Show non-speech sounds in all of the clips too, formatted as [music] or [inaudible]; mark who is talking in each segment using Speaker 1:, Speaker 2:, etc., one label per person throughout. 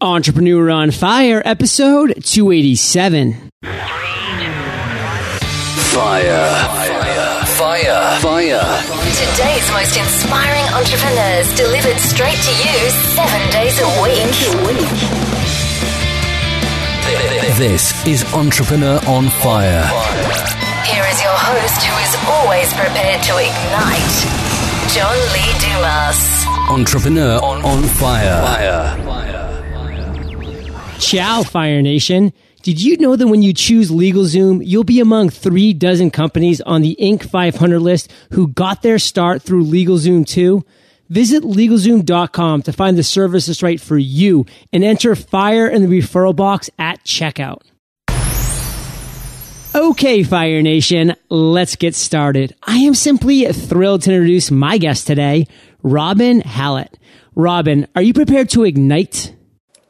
Speaker 1: Entrepreneur on Fire, episode 287.
Speaker 2: Fire. Fire. Fire. Fire.
Speaker 3: Today's most inspiring entrepreneurs delivered straight to you seven days a week.
Speaker 2: This is Entrepreneur on Fire.
Speaker 3: Here is your host who is always prepared to ignite, John Lee Dumas.
Speaker 2: Entrepreneur on Fire. Fire.
Speaker 1: Ciao, Fire Nation. Did you know that when you choose LegalZoom, you'll be among three dozen companies on the Inc. 500 list who got their start through LegalZoom too? Visit LegalZoom.com to find the service that's right for you and enter FIRE in the referral box at checkout. Okay, Fire Nation, let's get started. I am simply thrilled to introduce my guest today, Robin Hallett. Robin, are you prepared to ignite?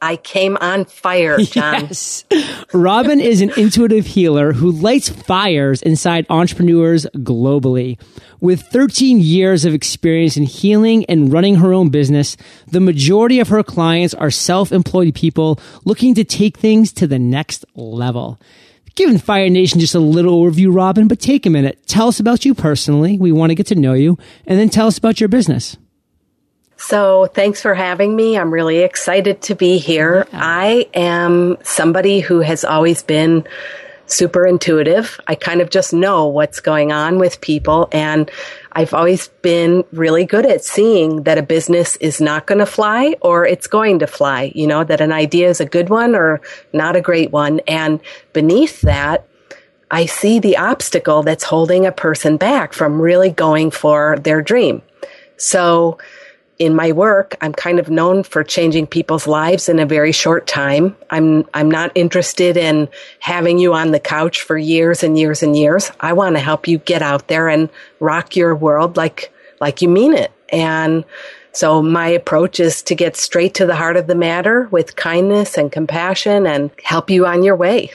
Speaker 4: I came on fire, [laughs] John.
Speaker 1: Yes. Robin is an intuitive healer who lights fires inside entrepreneurs globally. With 13 years of experience in healing and running her own business, the majority of her clients are self-employed people looking to take things to the next level. Giving Fire Nation just a little overview, Robin, but take a minute. Tell us about you personally. We want to get to know you and then tell us about your business.
Speaker 4: So, thanks for having me. I'm really excited to be here. I am somebody who has always been super intuitive. I kind of just know what's going on with people and I've always been really good at seeing that a business is not going to fly or it's going to fly, you know, that an idea is a good one or not a great one. And beneath that, I see the obstacle that's holding a person back from really going for their dream. So, in my work, I'm kind of known for changing people's lives in a very short time. I'm, I'm not interested in having you on the couch for years and years and years. I want to help you get out there and rock your world like, like you mean it. And so my approach is to get straight to the heart of the matter with kindness and compassion and help you on your way.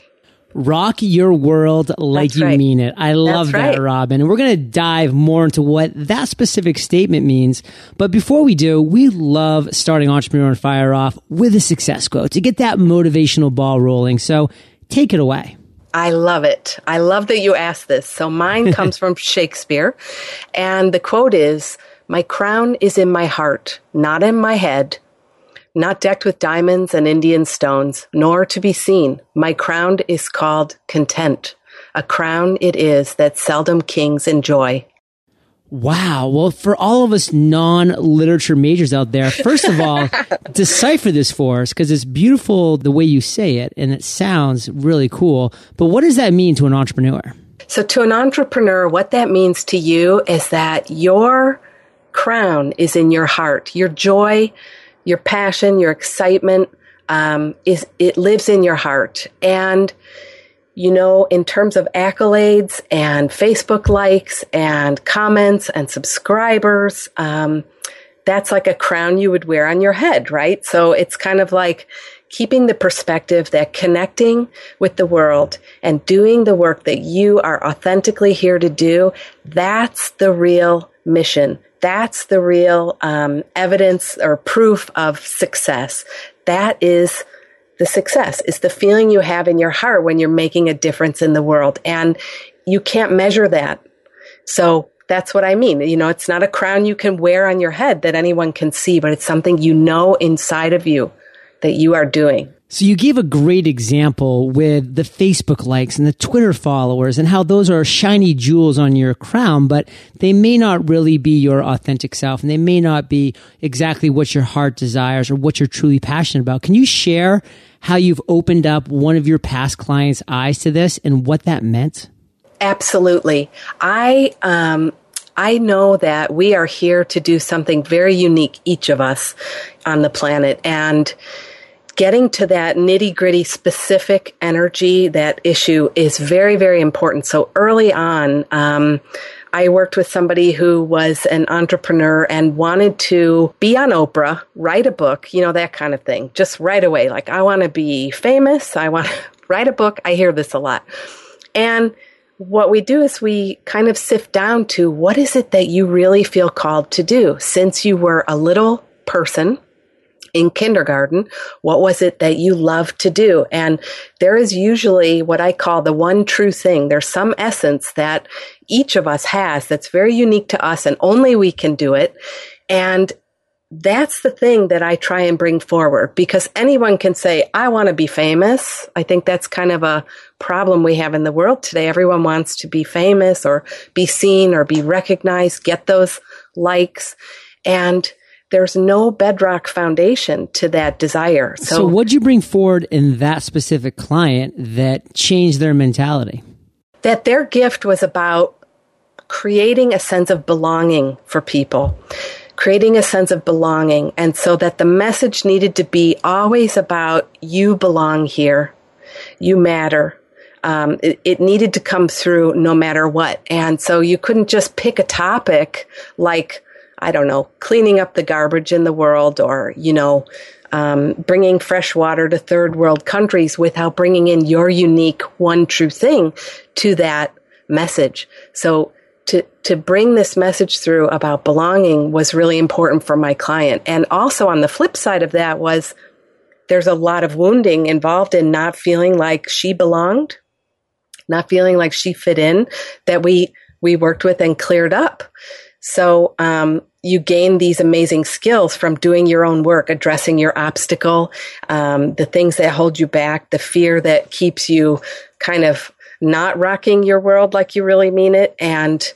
Speaker 1: Rock your world like
Speaker 4: That's
Speaker 1: you
Speaker 4: right.
Speaker 1: mean it. I love
Speaker 4: That's
Speaker 1: that,
Speaker 4: right.
Speaker 1: Robin. And we're going to dive more into what that specific statement means. But before we do, we love starting Entrepreneur on Fire off with a success quote to get that motivational ball rolling. So take it away.
Speaker 4: I love it. I love that you asked this. So mine [laughs] comes from Shakespeare. And the quote is, My crown is in my heart, not in my head, not decked with diamonds and Indian stones, nor to be seen. My crown is called content. A crown it is that seldom kings enjoy.
Speaker 1: Wow. Well, for all of us non literature majors out there, first of all, [laughs] decipher this for us because it's beautiful the way you say it and it sounds really cool. But what does that mean to an entrepreneur?
Speaker 4: So, to an entrepreneur, what that means to you is that your crown is in your heart. Your joy, your passion, your excitement um, is it lives in your heart. And you know, in terms of accolades and Facebook likes and comments and subscribers, um, that's like a crown you would wear on your head, right? So it's kind of like keeping the perspective that connecting with the world and doing the work that you are authentically here to do, that's the real mission. That's the real um, evidence or proof of success. That is the success is the feeling you have in your heart when you're making a difference in the world. And you can't measure that. So that's what I mean. You know, it's not a crown you can wear on your head that anyone can see, but it's something you know inside of you that you are doing.
Speaker 1: So you gave a great example with the Facebook likes and the Twitter followers and how those are shiny jewels on your crown, but they may not really be your authentic self and they may not be exactly what your heart desires or what you're truly passionate about. Can you share how you've opened up one of your past clients' eyes to this and what that meant?
Speaker 4: Absolutely. I, um, I know that we are here to do something very unique, each of us on the planet. And getting to that nitty gritty specific energy, that issue is very, very important. So early on, um, I worked with somebody who was an entrepreneur and wanted to be on Oprah, write a book, you know, that kind of thing, just right away. Like, I want to be famous. I want to [laughs] write a book. I hear this a lot. And what we do is we kind of sift down to what is it that you really feel called to do since you were a little person in kindergarten, what was it that you loved to do? And there is usually what I call the one true thing. There's some essence that each of us has that's very unique to us and only we can do it. And that's the thing that I try and bring forward because anyone can say, I want to be famous. I think that's kind of a problem we have in the world today. Everyone wants to be famous or be seen or be recognized, get those likes. And there's no bedrock foundation to that desire.
Speaker 1: So, so what'd you bring forward in that specific client that changed their mentality?
Speaker 4: That their gift was about creating a sense of belonging for people creating a sense of belonging. And so that the message needed to be always about you belong here. You matter. Um, it, it, needed to come through no matter what. And so you couldn't just pick a topic like, I don't know, cleaning up the garbage in the world or, you know, um, bringing fresh water to third world countries without bringing in your unique one true thing to that message. So to to bring this message through about belonging was really important for my client. And also on the flip side of that was there's a lot of wounding involved in not feeling like she belonged, not feeling like she fit in that we we worked with and cleared up. So um, you gain these amazing skills from doing your own work, addressing your obstacle, um, the things that hold you back, the fear that keeps you kind of not rocking your world like you really mean it. And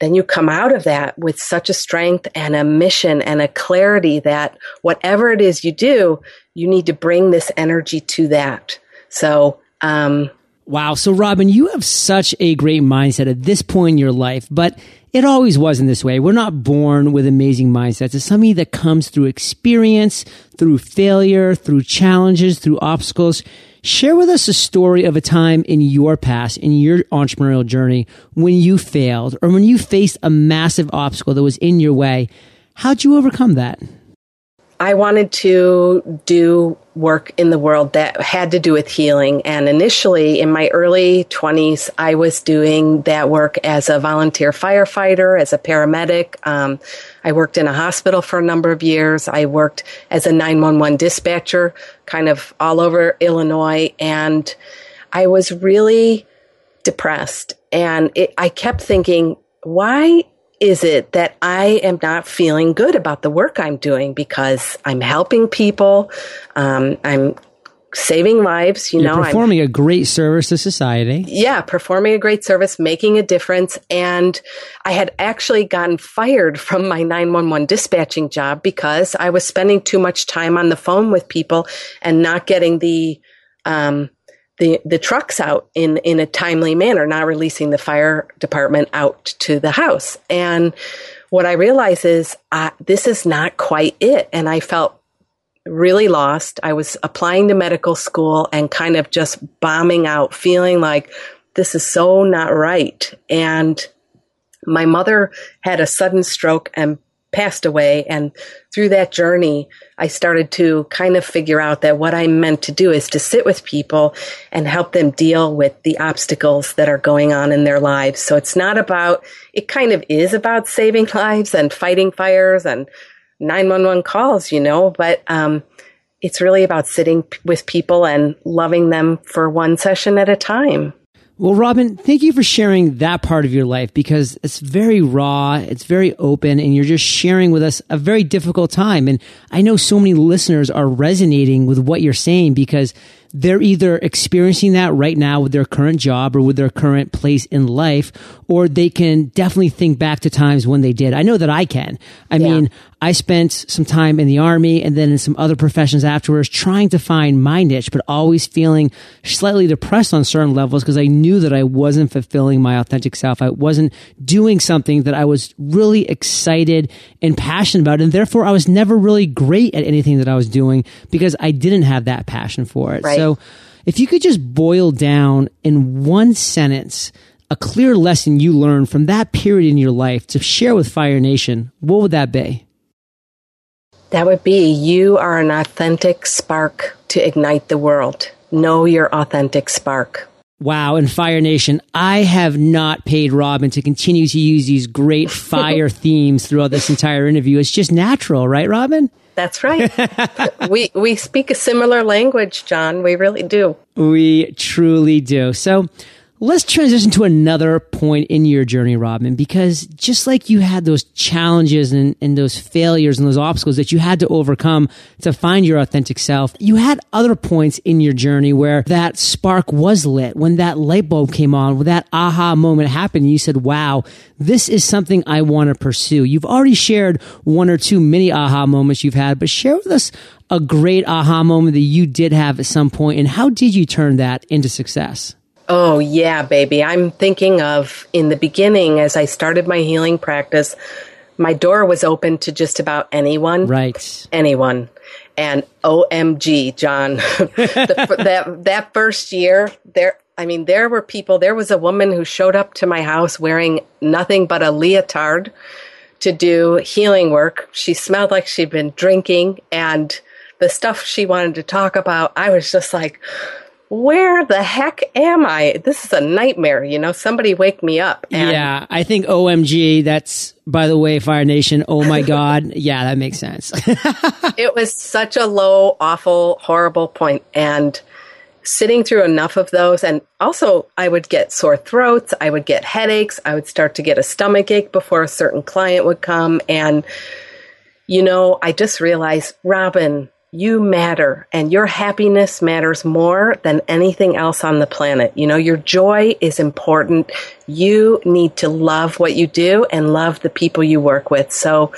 Speaker 4: then you come out of that with such a strength and a mission and a clarity that whatever it is you do, you need to bring this energy to that. So, um,
Speaker 1: Wow. So, Robin, you have such a great mindset at this point in your life, but it always wasn't this way. We're not born with amazing mindsets. It's something that comes through experience, through failure, through challenges, through obstacles. Share with us a story of a time in your past, in your entrepreneurial journey, when you failed or when you faced a massive obstacle that was in your way. How'd you overcome that?
Speaker 4: I wanted to do work in the world that had to do with healing. And initially, in my early 20s, I was doing that work as a volunteer firefighter, as a paramedic. Um, I worked in a hospital for a number of years. I worked as a 911 dispatcher, kind of all over Illinois. And I was really depressed. And it, I kept thinking, why is it that I am not feeling good about the work I'm doing because I'm helping people, um, I'm saving lives. You
Speaker 1: You're
Speaker 4: know,
Speaker 1: performing I'm, a great service to society.
Speaker 4: Yeah, performing a great service, making a difference. And I had actually gotten fired from my 911 dispatching job because I was spending too much time on the phone with people and not getting the um, the, the trucks out in, in a timely manner, not releasing the fire department out to the house. And what I realized is uh, this is not quite it. And I felt really lost. I was applying to medical school and kind of just bombing out, feeling like this is so not right. And my mother had a sudden stroke and passed away. And through that journey, I started to kind of figure out that what I meant to do is to sit with people and help them deal with the obstacles that are going on in their lives. So it's not about, it kind of is about saving [laughs] lives and fighting fires and 911 calls, you know, but, um, it's really about sitting with people and loving them for one session at a time.
Speaker 1: Well, Robin, thank you for sharing that part of your life because it's very raw, it's very open, and you're just sharing with us a very difficult time. And I know so many listeners are resonating with what you're saying because they're either experiencing that right now with their current job or with their current place in life, or they can definitely think back to times when they did. I know that I can. I yeah. mean, I spent some time in the army and then in some other professions afterwards trying to find my niche, but always feeling slightly depressed on certain levels because I knew that I wasn't fulfilling my authentic self. I wasn't doing something that I was really excited and passionate about. And therefore I was never really great at anything that I was doing because I didn't have that passion for it.
Speaker 4: Right.
Speaker 1: So if you could just boil down in one sentence, a clear lesson you learned from that period in your life to share with Fire Nation, what would that be?
Speaker 4: That would be you are an authentic spark to ignite the world. Know your authentic spark.
Speaker 1: Wow, and Fire Nation, I have not paid Robin to continue to use these great [laughs] fire themes throughout this entire interview. It's just natural, right, Robin?
Speaker 4: That's right. [laughs] we we speak a similar language, John. We really do.
Speaker 1: We truly do. So Let's transition to another point in your journey, Robin, because just like you had those challenges and, and those failures and those obstacles that you had to overcome to find your authentic self, you had other points in your journey where that spark was lit, when that light bulb came on, when that aha moment happened, you said, wow, this is something I want to pursue. You've already shared one or two mini aha moments you've had, but share with us a great aha moment that you did have at some point and how did you turn that into success?
Speaker 4: Oh, yeah, baby. I'm thinking of in the beginning as I started my healing practice, my door was open to just about anyone.
Speaker 1: Right.
Speaker 4: Anyone. And OMG, John, [laughs] the, that, that first year, there, I mean, there were people, there was a woman who showed up to my house wearing nothing but a leotard to do healing work. She smelled like she'd been drinking and the stuff she wanted to talk about, I was just like, where the heck am I? This is a nightmare. You know, somebody wake me up.
Speaker 1: Yeah, I think OMG, that's, by the way, Fire Nation, oh my [laughs] God. yeah, that makes sense. [laughs]
Speaker 4: it was such a low, awful, horrible point. And sitting through enough of those, and also I would get sore throats, I would get headaches, I would start to get a stomach ache before a certain client would come. And, you know, I just realized, Robin, you matter and your happiness matters more than anything else on the planet. You know, your joy is important. You need to love what you do and love the people you work with. So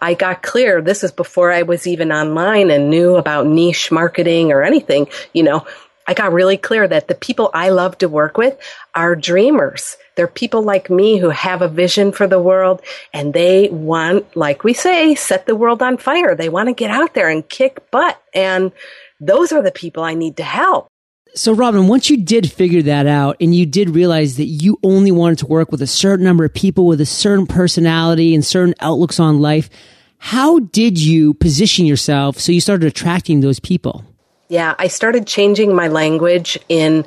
Speaker 4: I got clear. This is before I was even online and knew about niche marketing or anything. You know, I got really clear that the people I love to work with are dreamers. They're people like me who have a vision for the world and they want, like we say, set the world on fire. They want to get out there and kick butt. And those are the people I need to help.
Speaker 1: So, Robin, once you did figure that out and you did realize that you only wanted to work with a certain number of people with a certain personality and certain outlooks on life, how did you position yourself so you started attracting those people?
Speaker 4: Yeah, I started changing my language in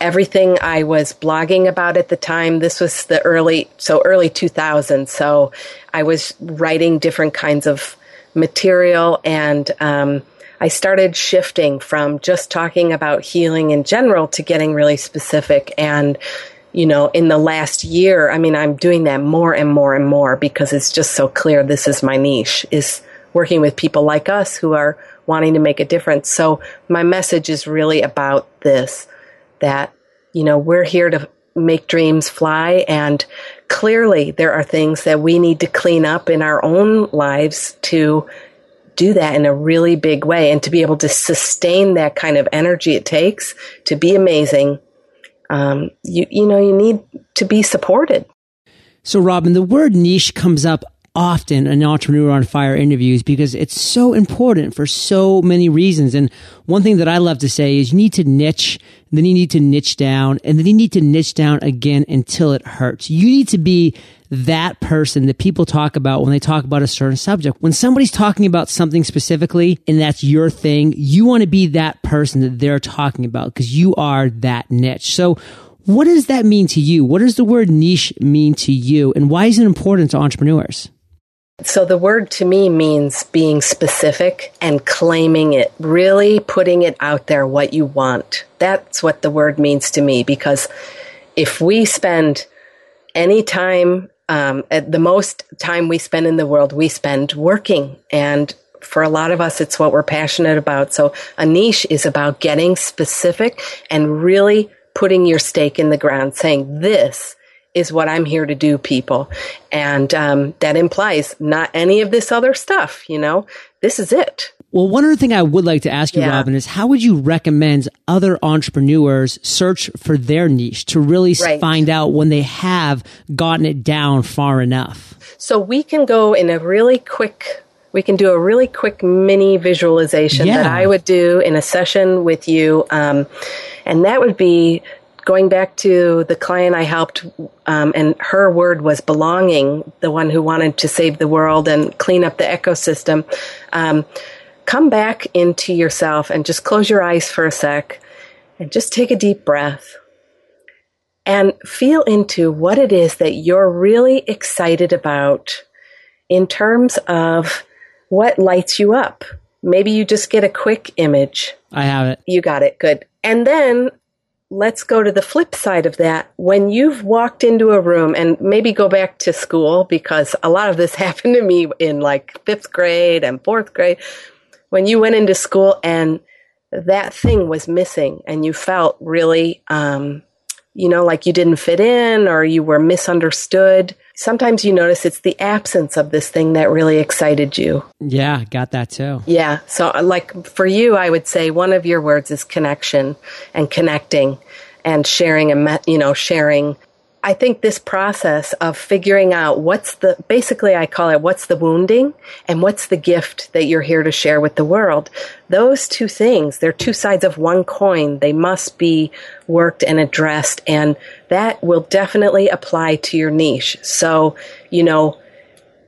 Speaker 4: everything I was blogging about at the time. This was the early, so early 2000s. So I was writing different kinds of material and, um, I started shifting from just talking about healing in general to getting really specific. And, you know, in the last year, I mean, I'm doing that more and more and more because it's just so clear this is my niche is working with people like us who are wanting to make a difference. So my message is really about this, that, you know, we're here to make dreams fly. And clearly there are things that we need to clean up in our own lives to do that in a really big way and to be able to sustain that kind of energy it takes to be amazing. Um, you, you know, you need to be supported.
Speaker 1: So, Robin, the word niche comes up often an entrepreneur on fire interviews because it's so important for so many reasons. And one thing that I love to say is you need to niche, then you need to niche down, and then you need to niche down again until it hurts. You need to be that person that people talk about when they talk about a certain subject. When somebody's talking about something specifically and that's your thing, you want to be that person that they're talking about because you are that niche. So what does that mean to you? What does the word niche mean to you? And why is it important to entrepreneurs?
Speaker 4: So the word to me means being specific and claiming it, really putting it out there what you want. That's what the word means to me because if we spend any time, um, at the most time we spend in the world, we spend working. And for a lot of us, it's what we're passionate about. So a niche is about getting specific and really putting your stake in the ground, saying this is what I'm here to do, people. And um, that implies not any of this other stuff, you know, this is it.
Speaker 1: Well, one other thing I would like to ask you, yeah. Robin, is how would you recommend other entrepreneurs search for their niche to really right. find out when they have gotten it down far enough?
Speaker 4: So we can go in a really quick we can do a really quick mini visualization yeah. that I would do in a session with you. Um, and that would be going back to the client I helped, um, and her word was belonging, the one who wanted to save the world and clean up the ecosystem. Um, come back into yourself and just close your eyes for a sec and just take a deep breath and feel into what it is that you're really excited about in terms of what lights you up? Maybe you just get a quick image.
Speaker 1: I have it.
Speaker 4: You got it. Good. And then let's go to the flip side of that. When you've walked into a room and maybe go back to school because a lot of this [laughs] happened to me in like fifth grade and fourth grade. When you went into school and that thing was missing and you felt really, um, you know, like you didn't fit in or you were misunderstood. Sometimes you notice it's the absence of this thing that really excited you.
Speaker 1: Yeah, got that too.
Speaker 4: Yeah. So, uh, like for you, I would say one of your words is connection and connecting and sharing and, you know, sharing I think this process of figuring out what's the, basically I call it what's the wounding and what's the gift that you're here to share with the world. Those two things, they're two sides of one coin. They must be worked and addressed and that will definitely apply to your niche. So, you know,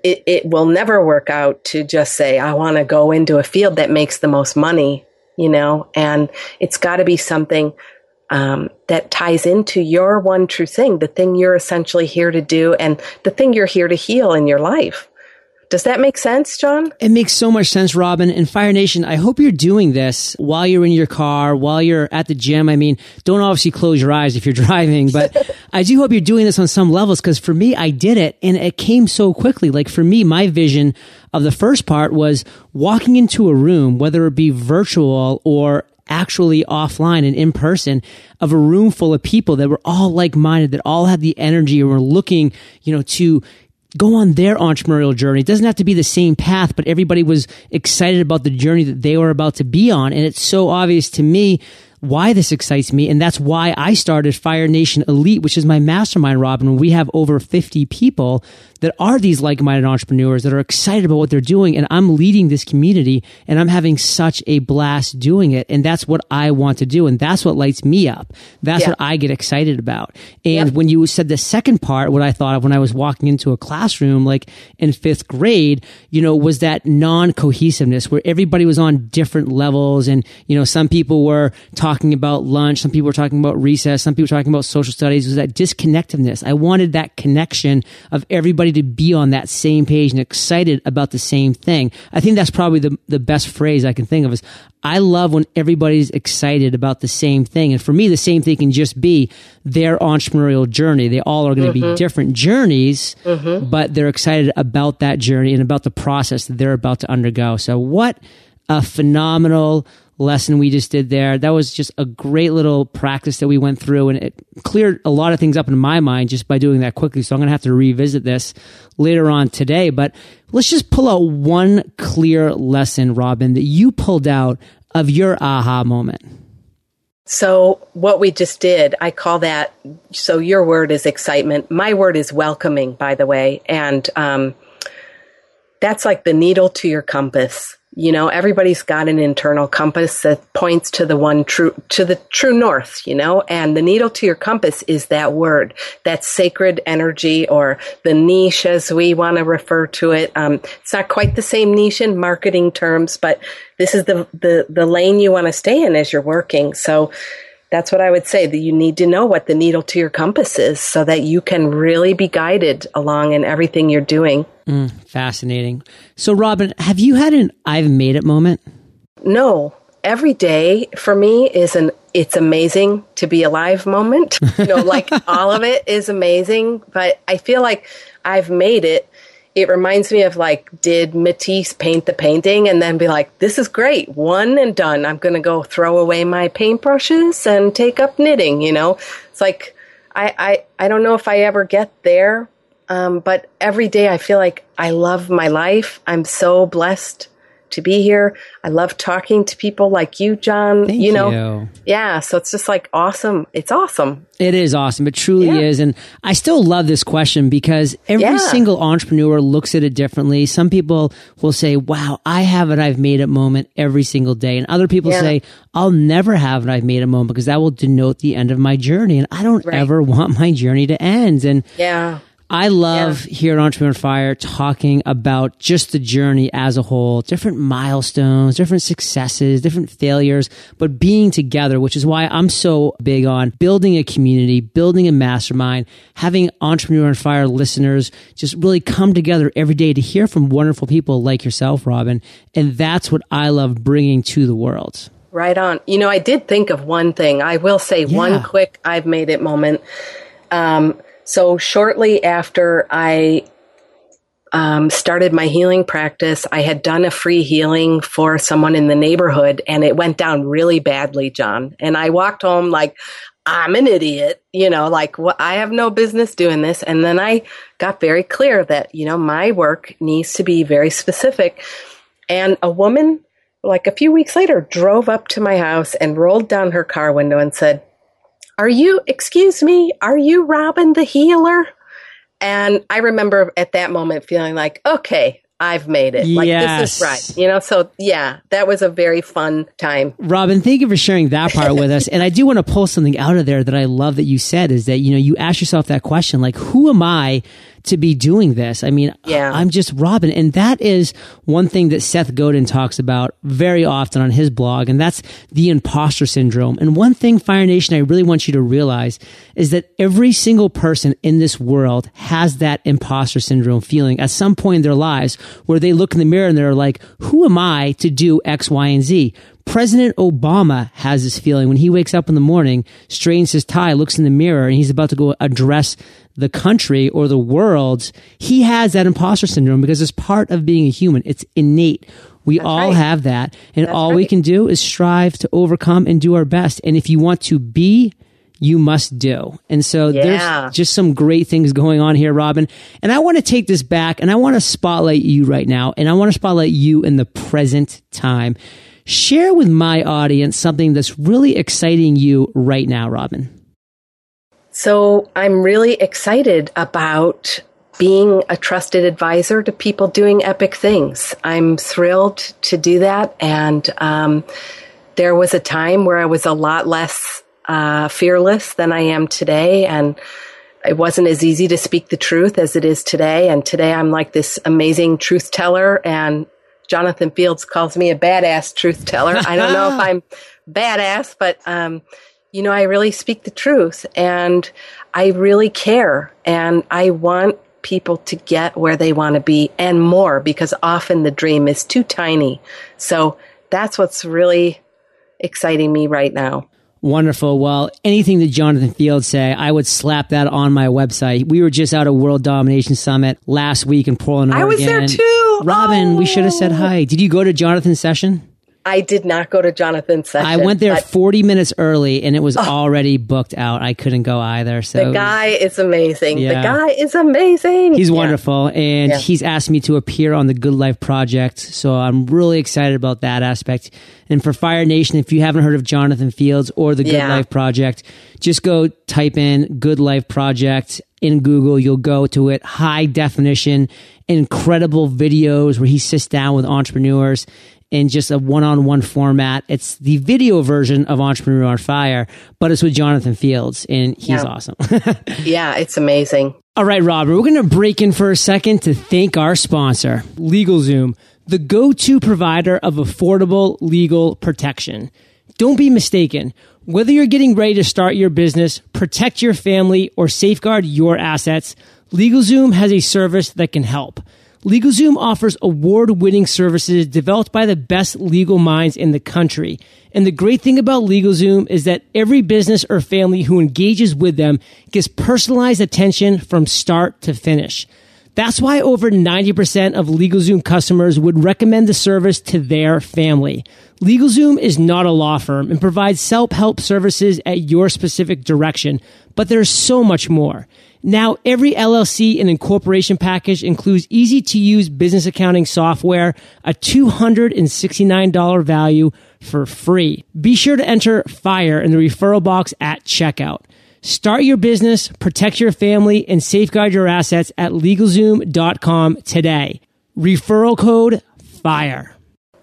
Speaker 4: it, it will never work out to just say, I want to go into a field that makes the most money, you know, and it's got to be something um, that ties into your one true thing, the thing you're essentially here to do and the thing you're here to heal in your life. Does that make sense, John?
Speaker 1: It makes so much sense, Robin. And Fire Nation, I hope you're doing this while you're in your car, while you're at the gym. I mean, don't obviously close your eyes if you're [laughs] driving, but I do hope you're doing this on some levels because for me, I did it and it came so quickly. Like for me, my vision of the first part was walking into a room, whether it be virtual or actually offline and in person of a room full of people that were all like-minded, that all had the energy and were looking, you know, to go on their entrepreneurial journey. It doesn't have to be the same path, but everybody was excited about the journey that they were about to be on. And it's so obvious to me why this excites me. And that's why I started Fire Nation Elite, which is my mastermind, Robin. We have over 50 people that are these like-minded entrepreneurs that are excited about what they're doing and I'm leading this community and I'm having such a blast doing it and that's what I want to do and that's what lights me up. That's yeah. what I get excited about. And when you said the second part what I thought of when I was walking into a classroom like in 5th grade, you know, was that non-cohesiveness where everybody was on different levels and you know, some people were talking about lunch, some people were talking about recess, some people were talking about social studies, it was that disconnectedness. I wanted that connection of everybody to be on that same page and excited about the same thing. I think that's probably the, the best phrase I can think of is I love when everybody's excited about the same thing. And for me, the same thing can just be their entrepreneurial journey. They all are going to mm-hmm. be different journeys, mm-hmm. but they're excited about that journey and about the process that they're about to undergo. So what a phenomenal lesson we just did there. That was just a great little practice that we went through and it cleared a lot of things up in my mind just by doing that quickly. So I'm going to have to revisit this later on today, but let's just pull out one clear lesson, Robin, that you pulled out of your aha moment.
Speaker 4: So, what we just did, I call that. So, your word is excitement. My word is welcoming, by the way. And um, that's like the needle to your compass you know everybody's got an internal compass that points to the one true to the true north you know? And the needle to your compass is that word that sacred energy or the niche as we want to refer to it. Um, it's not quite the same niche in marketing terms but this is the the, the lane you want to stay in as you're working. So that's what I would say that you need to know what the needle to your compass is so that you can really be guided along in everything you're doing.
Speaker 1: Mm, fascinating. So, Robin, have you had an I've made it moment?
Speaker 4: No. Every day for me is an it's amazing to be alive moment. [laughs] You know, like all of it is amazing, but I feel like I've made it it reminds me of like, did Matisse paint the painting and then be like, this is great, one and done. I'm going to go throw away my paintbrushes and take up knitting, you know? It's like, I, I, I don't know if I ever get there. Um, but every day I feel like I love my life. I'm so blessed to be here. I love talking to people like you, John.
Speaker 1: Thank
Speaker 4: you know,
Speaker 1: you.
Speaker 4: yeah. So it's just like awesome. It's awesome.
Speaker 1: It is awesome. It truly yeah. is. And I still love this question because every yeah. single entrepreneur looks at it differently. Some people will say, wow, I have it. I've made it moment every single day. And other people yeah. say, I'll never have it. I've made a moment because that will denote the end of my journey. And I don't right. ever want my journey to end. And
Speaker 4: yeah.
Speaker 1: I love yeah. here at Entrepreneur Fire talking about just the journey as a whole, different milestones, different successes, different failures, but being together, which is why I'm so big on building a community, building a mastermind, having Entrepreneur on Fire listeners just really come together every day to hear from wonderful people like yourself, Robin. And that's what I love bringing to the world.
Speaker 4: Right on. You know, I did think of one thing. I will say yeah. one quick I've made it moment. Um, so shortly after I um, started my healing practice, I had done a free healing for someone in the neighborhood and it went down really badly, John. And I walked home like, I'm an idiot, you know, like well, I have no business doing this. And then I got very clear that, you know, my work needs to be very specific. And a woman, like a few weeks later, drove up to my house and rolled down her car window and said, are you, excuse me, are you Robin the healer? And I remember at that moment feeling like, okay, I've made it. Like this is right. You know, so yeah, that was a very fun time.
Speaker 1: Robin, thank you for sharing that part with us. [laughs] And I do want to pull something out of there that I love that you said is that, you know, you ask yourself that question, like, who am I to be doing this. I mean, yeah. I'm just Robin. And that is one thing that Seth Godin talks about very often on his blog. And that's the imposter syndrome. And one thing, Fire Nation, I really want you to realize is that every single person in this world has that imposter syndrome feeling at some point in their lives where they look in the mirror and they're like, who am I to do X, Y, and Z? President Obama has this feeling when he wakes up in the morning, straightens his tie, looks in the mirror, and he's about to go address the country or the world, he has that imposter syndrome because it's part of being a human. It's innate. We That's all right. have that. And That's all right. we can do is strive to overcome and do our best. And if you want to be, you must do. And so yeah. there's just some great things going on here, Robin. And I want to take this back and I want to spotlight you right now. And I want to spotlight you in the present time. Share with my audience something that's really exciting you right now, Robin.
Speaker 4: So I'm really excited about being a trusted advisor to people doing epic things. I'm thrilled to do that. And um, there was a time where I was a lot less uh, fearless than I am today. And it wasn't as easy to speak the truth as it is today. And today I'm like this amazing truth teller. And Jonathan Fields calls me a badass truth teller. I don't know if [laughs] I'm badass, but um, you know, I really speak the truth and I really care and I want people to get where they want to be and more because often the dream is too tiny. So that's what's really exciting me right now.
Speaker 1: Wonderful. Well, anything that Jonathan Fields say, I would slap that on my website. We were just out at World Domination Summit last week in Portland, Oregon. I
Speaker 4: was there too.
Speaker 1: Robin, oh. we should have said hi. Did you go to Jonathan's session?
Speaker 4: I did not go to Jonathan's session.
Speaker 1: I went there 40 minutes early and it was oh, already booked out. I couldn't go either. So
Speaker 4: the guy is amazing. Yeah. The guy is amazing.
Speaker 1: He's yeah. wonderful. And yeah. he's asked me to appear on the Good Life Project. So I'm really excited about that aspect. And for Fire Nation, if you haven't heard of Jonathan Fields or the Good Life Project, just go type in Good Life Project in Google. You'll go to it. High definition, incredible videos where he sits down with entrepreneurs in just a one-on-one format. It's the video version of Entrepreneur on Fire, but it's with Jonathan Fields, and he's yeah. awesome. [laughs]
Speaker 4: yeah, it's amazing.
Speaker 1: All right, Robert, we're going to break in for a second to thank our sponsor, LegalZoom, the go-to provider of affordable legal protection. Don't be mistaken. Whether you're getting ready to start your business, protect your family, or safeguard your assets, LegalZoom has a service that can help. LegalZoom offers award-winning services developed by the best legal minds in the country. And the great thing about LegalZoom is that every business or family who engages with them gets personalized attention from start to finish. That's why over 90% of LegalZoom customers would recommend the service to their family. LegalZoom is not a law firm and provides self-help services at your specific direction, but there's so much more. Now, every LLC and incorporation package includes easy to use business accounting software, a $269 value for free. Be sure to enter FIRE in the referral box at checkout. Start your business, protect your family, and safeguard your assets at LegalZoom.com today. Referral code FIRE.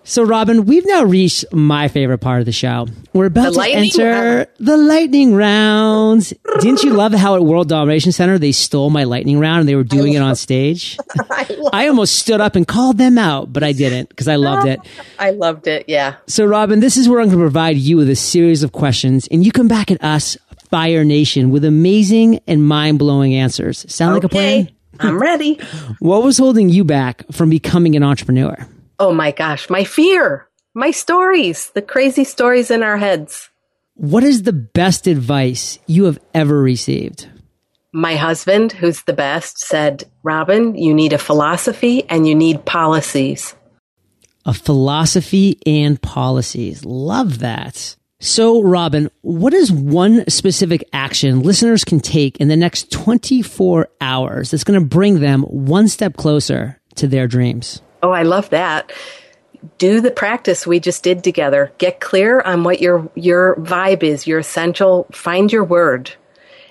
Speaker 1: So, Robin, we've now reached my favorite part of the show. We're about to enter
Speaker 4: round.
Speaker 1: the lightning rounds. Didn't you love how at World Domination Center they stole my lightning round and they were doing it on [laughs] stage? [laughs] I almost stood up and called them out, but I didn't because I loved it. [laughs]
Speaker 4: I loved it. Yeah.
Speaker 1: So, Robin, this is where I'm going to provide you with a series of questions, and you come back at us, Fire Nation, with amazing and mind blowing answers. Sound like a plan?
Speaker 4: I'm ready.
Speaker 1: What was holding you back from becoming an entrepreneur?
Speaker 4: Oh my gosh, my fear, my stories, the crazy stories in our heads.
Speaker 1: What is the best advice you have ever received?
Speaker 4: My husband, who's the best, said, Robin, you need a philosophy and you need policies.
Speaker 1: A philosophy and policies. Love that. So, Robin, what is one specific action listeners can take in the next 24 hours that's going to bring them one step closer to their dreams?
Speaker 4: Oh, I love that. Do the practice we just did together. Get clear on what your your vibe is, your essential. Find your word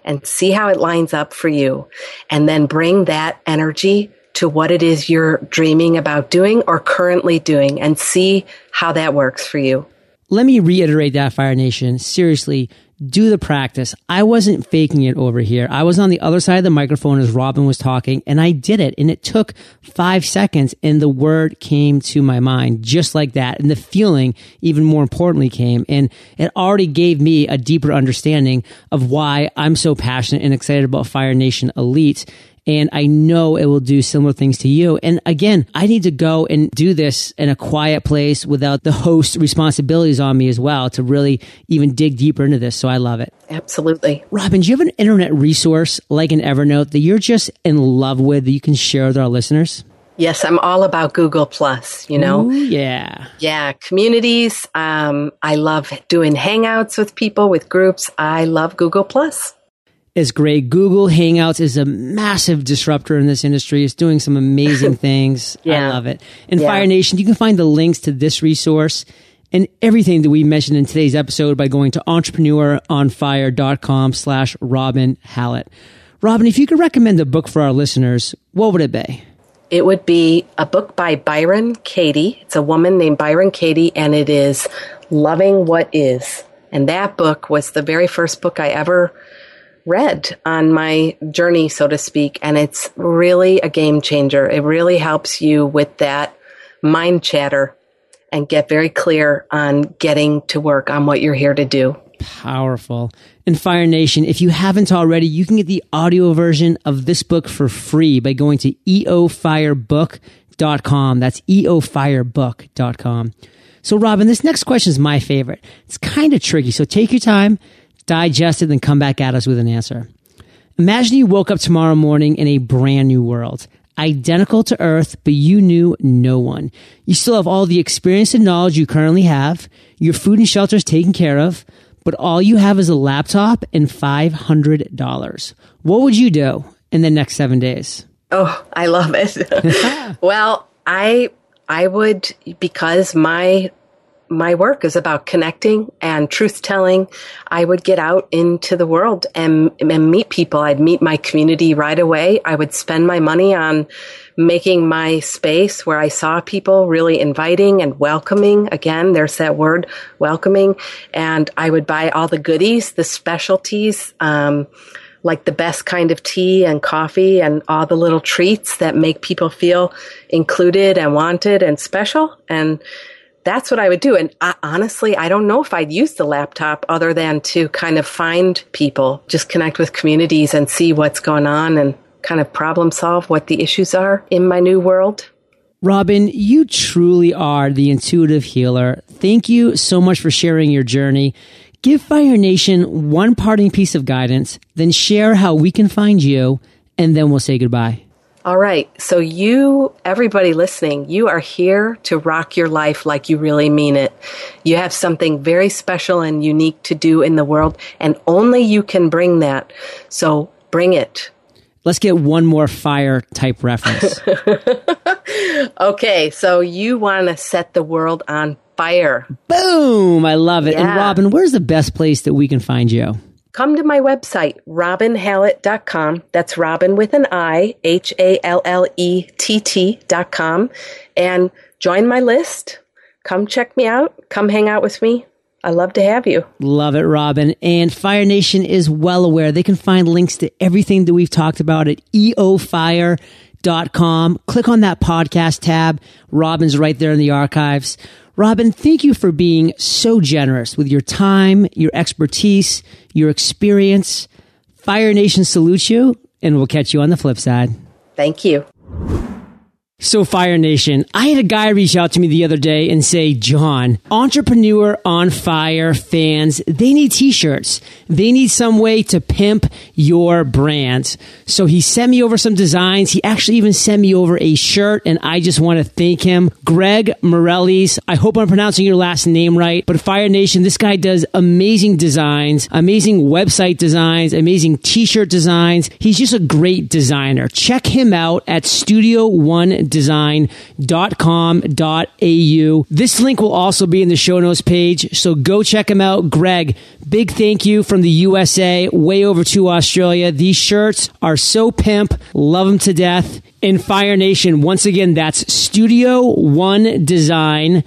Speaker 4: and see how it lines up for you. And then bring that energy to what it is you're dreaming about doing or currently doing and see how that works for you.
Speaker 1: Let me reiterate that, Fire Nation. Seriously, do the practice. I wasn't faking it over here. I was on the other side of the microphone as Robin was talking, and I did it. And it took five seconds, and the word came to my mind just like that. And the feeling, even more importantly, came. And it already gave me a deeper understanding of why I'm so passionate and excited about Fire Nation Elite and I know it will do similar things to you. And again, I need to go and do this in a quiet place without the host responsibilities on me as well to really even dig deeper into this. So I love it.
Speaker 4: Absolutely.
Speaker 1: Robin, do you have an internet resource like an Evernote that you're just in love with that you can share with our listeners?
Speaker 4: Yes, I'm all about Google Plus, you know.
Speaker 1: Ooh, yeah.
Speaker 4: Yeah, communities. Um, I love doing hangouts with people, with groups. I love Google Plus.
Speaker 1: It's great. Google Hangouts is a massive disruptor in this industry. It's doing some amazing [laughs] things. I love it. In
Speaker 4: Yeah.
Speaker 1: Fire Nation, you can find the links to this resource and everything that we mentioned in today's episode by going to entrepreneuronfire.com slash Robin Hallett. Robin, if you could recommend a book for our listeners, what would it be?
Speaker 4: It would be a book by Byron Katie. It's a woman named Byron Katie, and it is Loving What Is. And that book was the very first book I ever read on my journey, so to speak. And it's really a game changer. It really helps you with that mind chatter and get very clear on getting to work on what you're here to do.
Speaker 1: Powerful. And Fire Nation, if you haven't already, you can get the audio version of this book for free by going to eofirebook.com. That's eofirebook.com. So, Robin, this next question is my favorite. It's kind of tricky, so take your time, digest it, then come back at us with an answer. Imagine you woke up tomorrow morning in a brand new world, identical to Earth, but you knew no one. You still have all the experience and knowledge you currently have. Your food and shelter is taken care of, but all you have is a laptop and $500. What would you do in the next seven days?
Speaker 4: Oh, I love it. [laughs] well, I I would because my my work is about connecting and truth telling. I would get out into the world and, and meet people. I'd meet my community right away. I would spend my money on making my space where I saw people really inviting and welcoming. Again, there's that word, welcoming. And I would buy all the goodies, the specialties, um, like the best kind of tea and coffee and all the little treats that make people feel included and wanted and special. And that's what I would do. And I, honestly, I don't know if I'd use the laptop other than to kind of find people, just connect with communities and see what's going on and kind of problem solve what the issues are in my new world.
Speaker 1: Robin, you truly are the intuitive healer. Thank you so much for sharing your journey. Give Fire Nation one parting piece of guidance, then share how we can find you, and then we'll say goodbye.
Speaker 4: All right. So you, everybody listening, you are here to rock your life like you really mean it. You have something very special and unique to do in the world, and only you can bring that. So bring it.
Speaker 1: Let's get one more fire type reference. [laughs]
Speaker 4: Okay. So you want to set the world on fire.
Speaker 1: Boom! I love it. And Robin, where's the best place that we can find you?
Speaker 4: Come to my website, robinhallett.com. That's Robin with an I, H A L L E T T dot com, and join my list. come check me out. Come hang out with me. I love to have you.
Speaker 1: Love it, Robin. And Fire Nation is well aware. They can find links to everything that we've talked about at eofire.com. Click on that podcast tab. Robin's right there in the archives. Robin, thank you for being so generous with your time, your expertise, your experience. Fire Nation salutes you, and we'll catch you on the flip side.
Speaker 4: Thank you.
Speaker 1: So, Fire Nation, I had a guy reach out to me the other day and say, John, Entrepreneur on Fire fans, they need t shirts. They need some way to pimp your brand. So, he sent me over some designs. He actually even sent me over a shirt, and I just want to thank him. Greg Morellis, I hope I'm pronouncing your last name right, but Fire Nation, this guy does amazing designs, amazing website designs, amazing t shirt designs. He's just a great designer. Check him out at Studio One design.com.au. This link will also be in the show notes page, so go check him out. Greg, big thank you from the USA way over to Australia. These shirts are so pimp. Love them to death. In Fire Nation, once again, that's studio one design.com.au.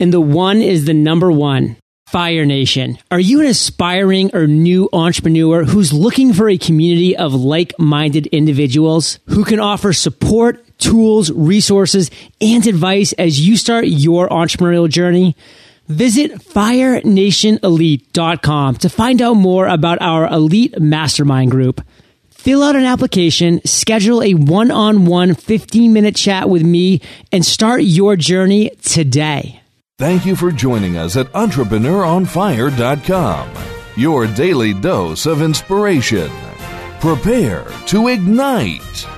Speaker 1: And the one is the number one. Fire Nation. Are you an aspiring or new entrepreneur who's looking for a community of like minded individuals who can offer support, tools, resources, and advice as you start your entrepreneurial journey? Visit firenationelite.com to find out more about our elite mastermind group. Fill out an application, schedule a one on one 15 minute chat with me, and start your journey today.
Speaker 5: Thank you for joining us at EntrepreneuronFire.com, your daily dose of inspiration. Prepare to ignite.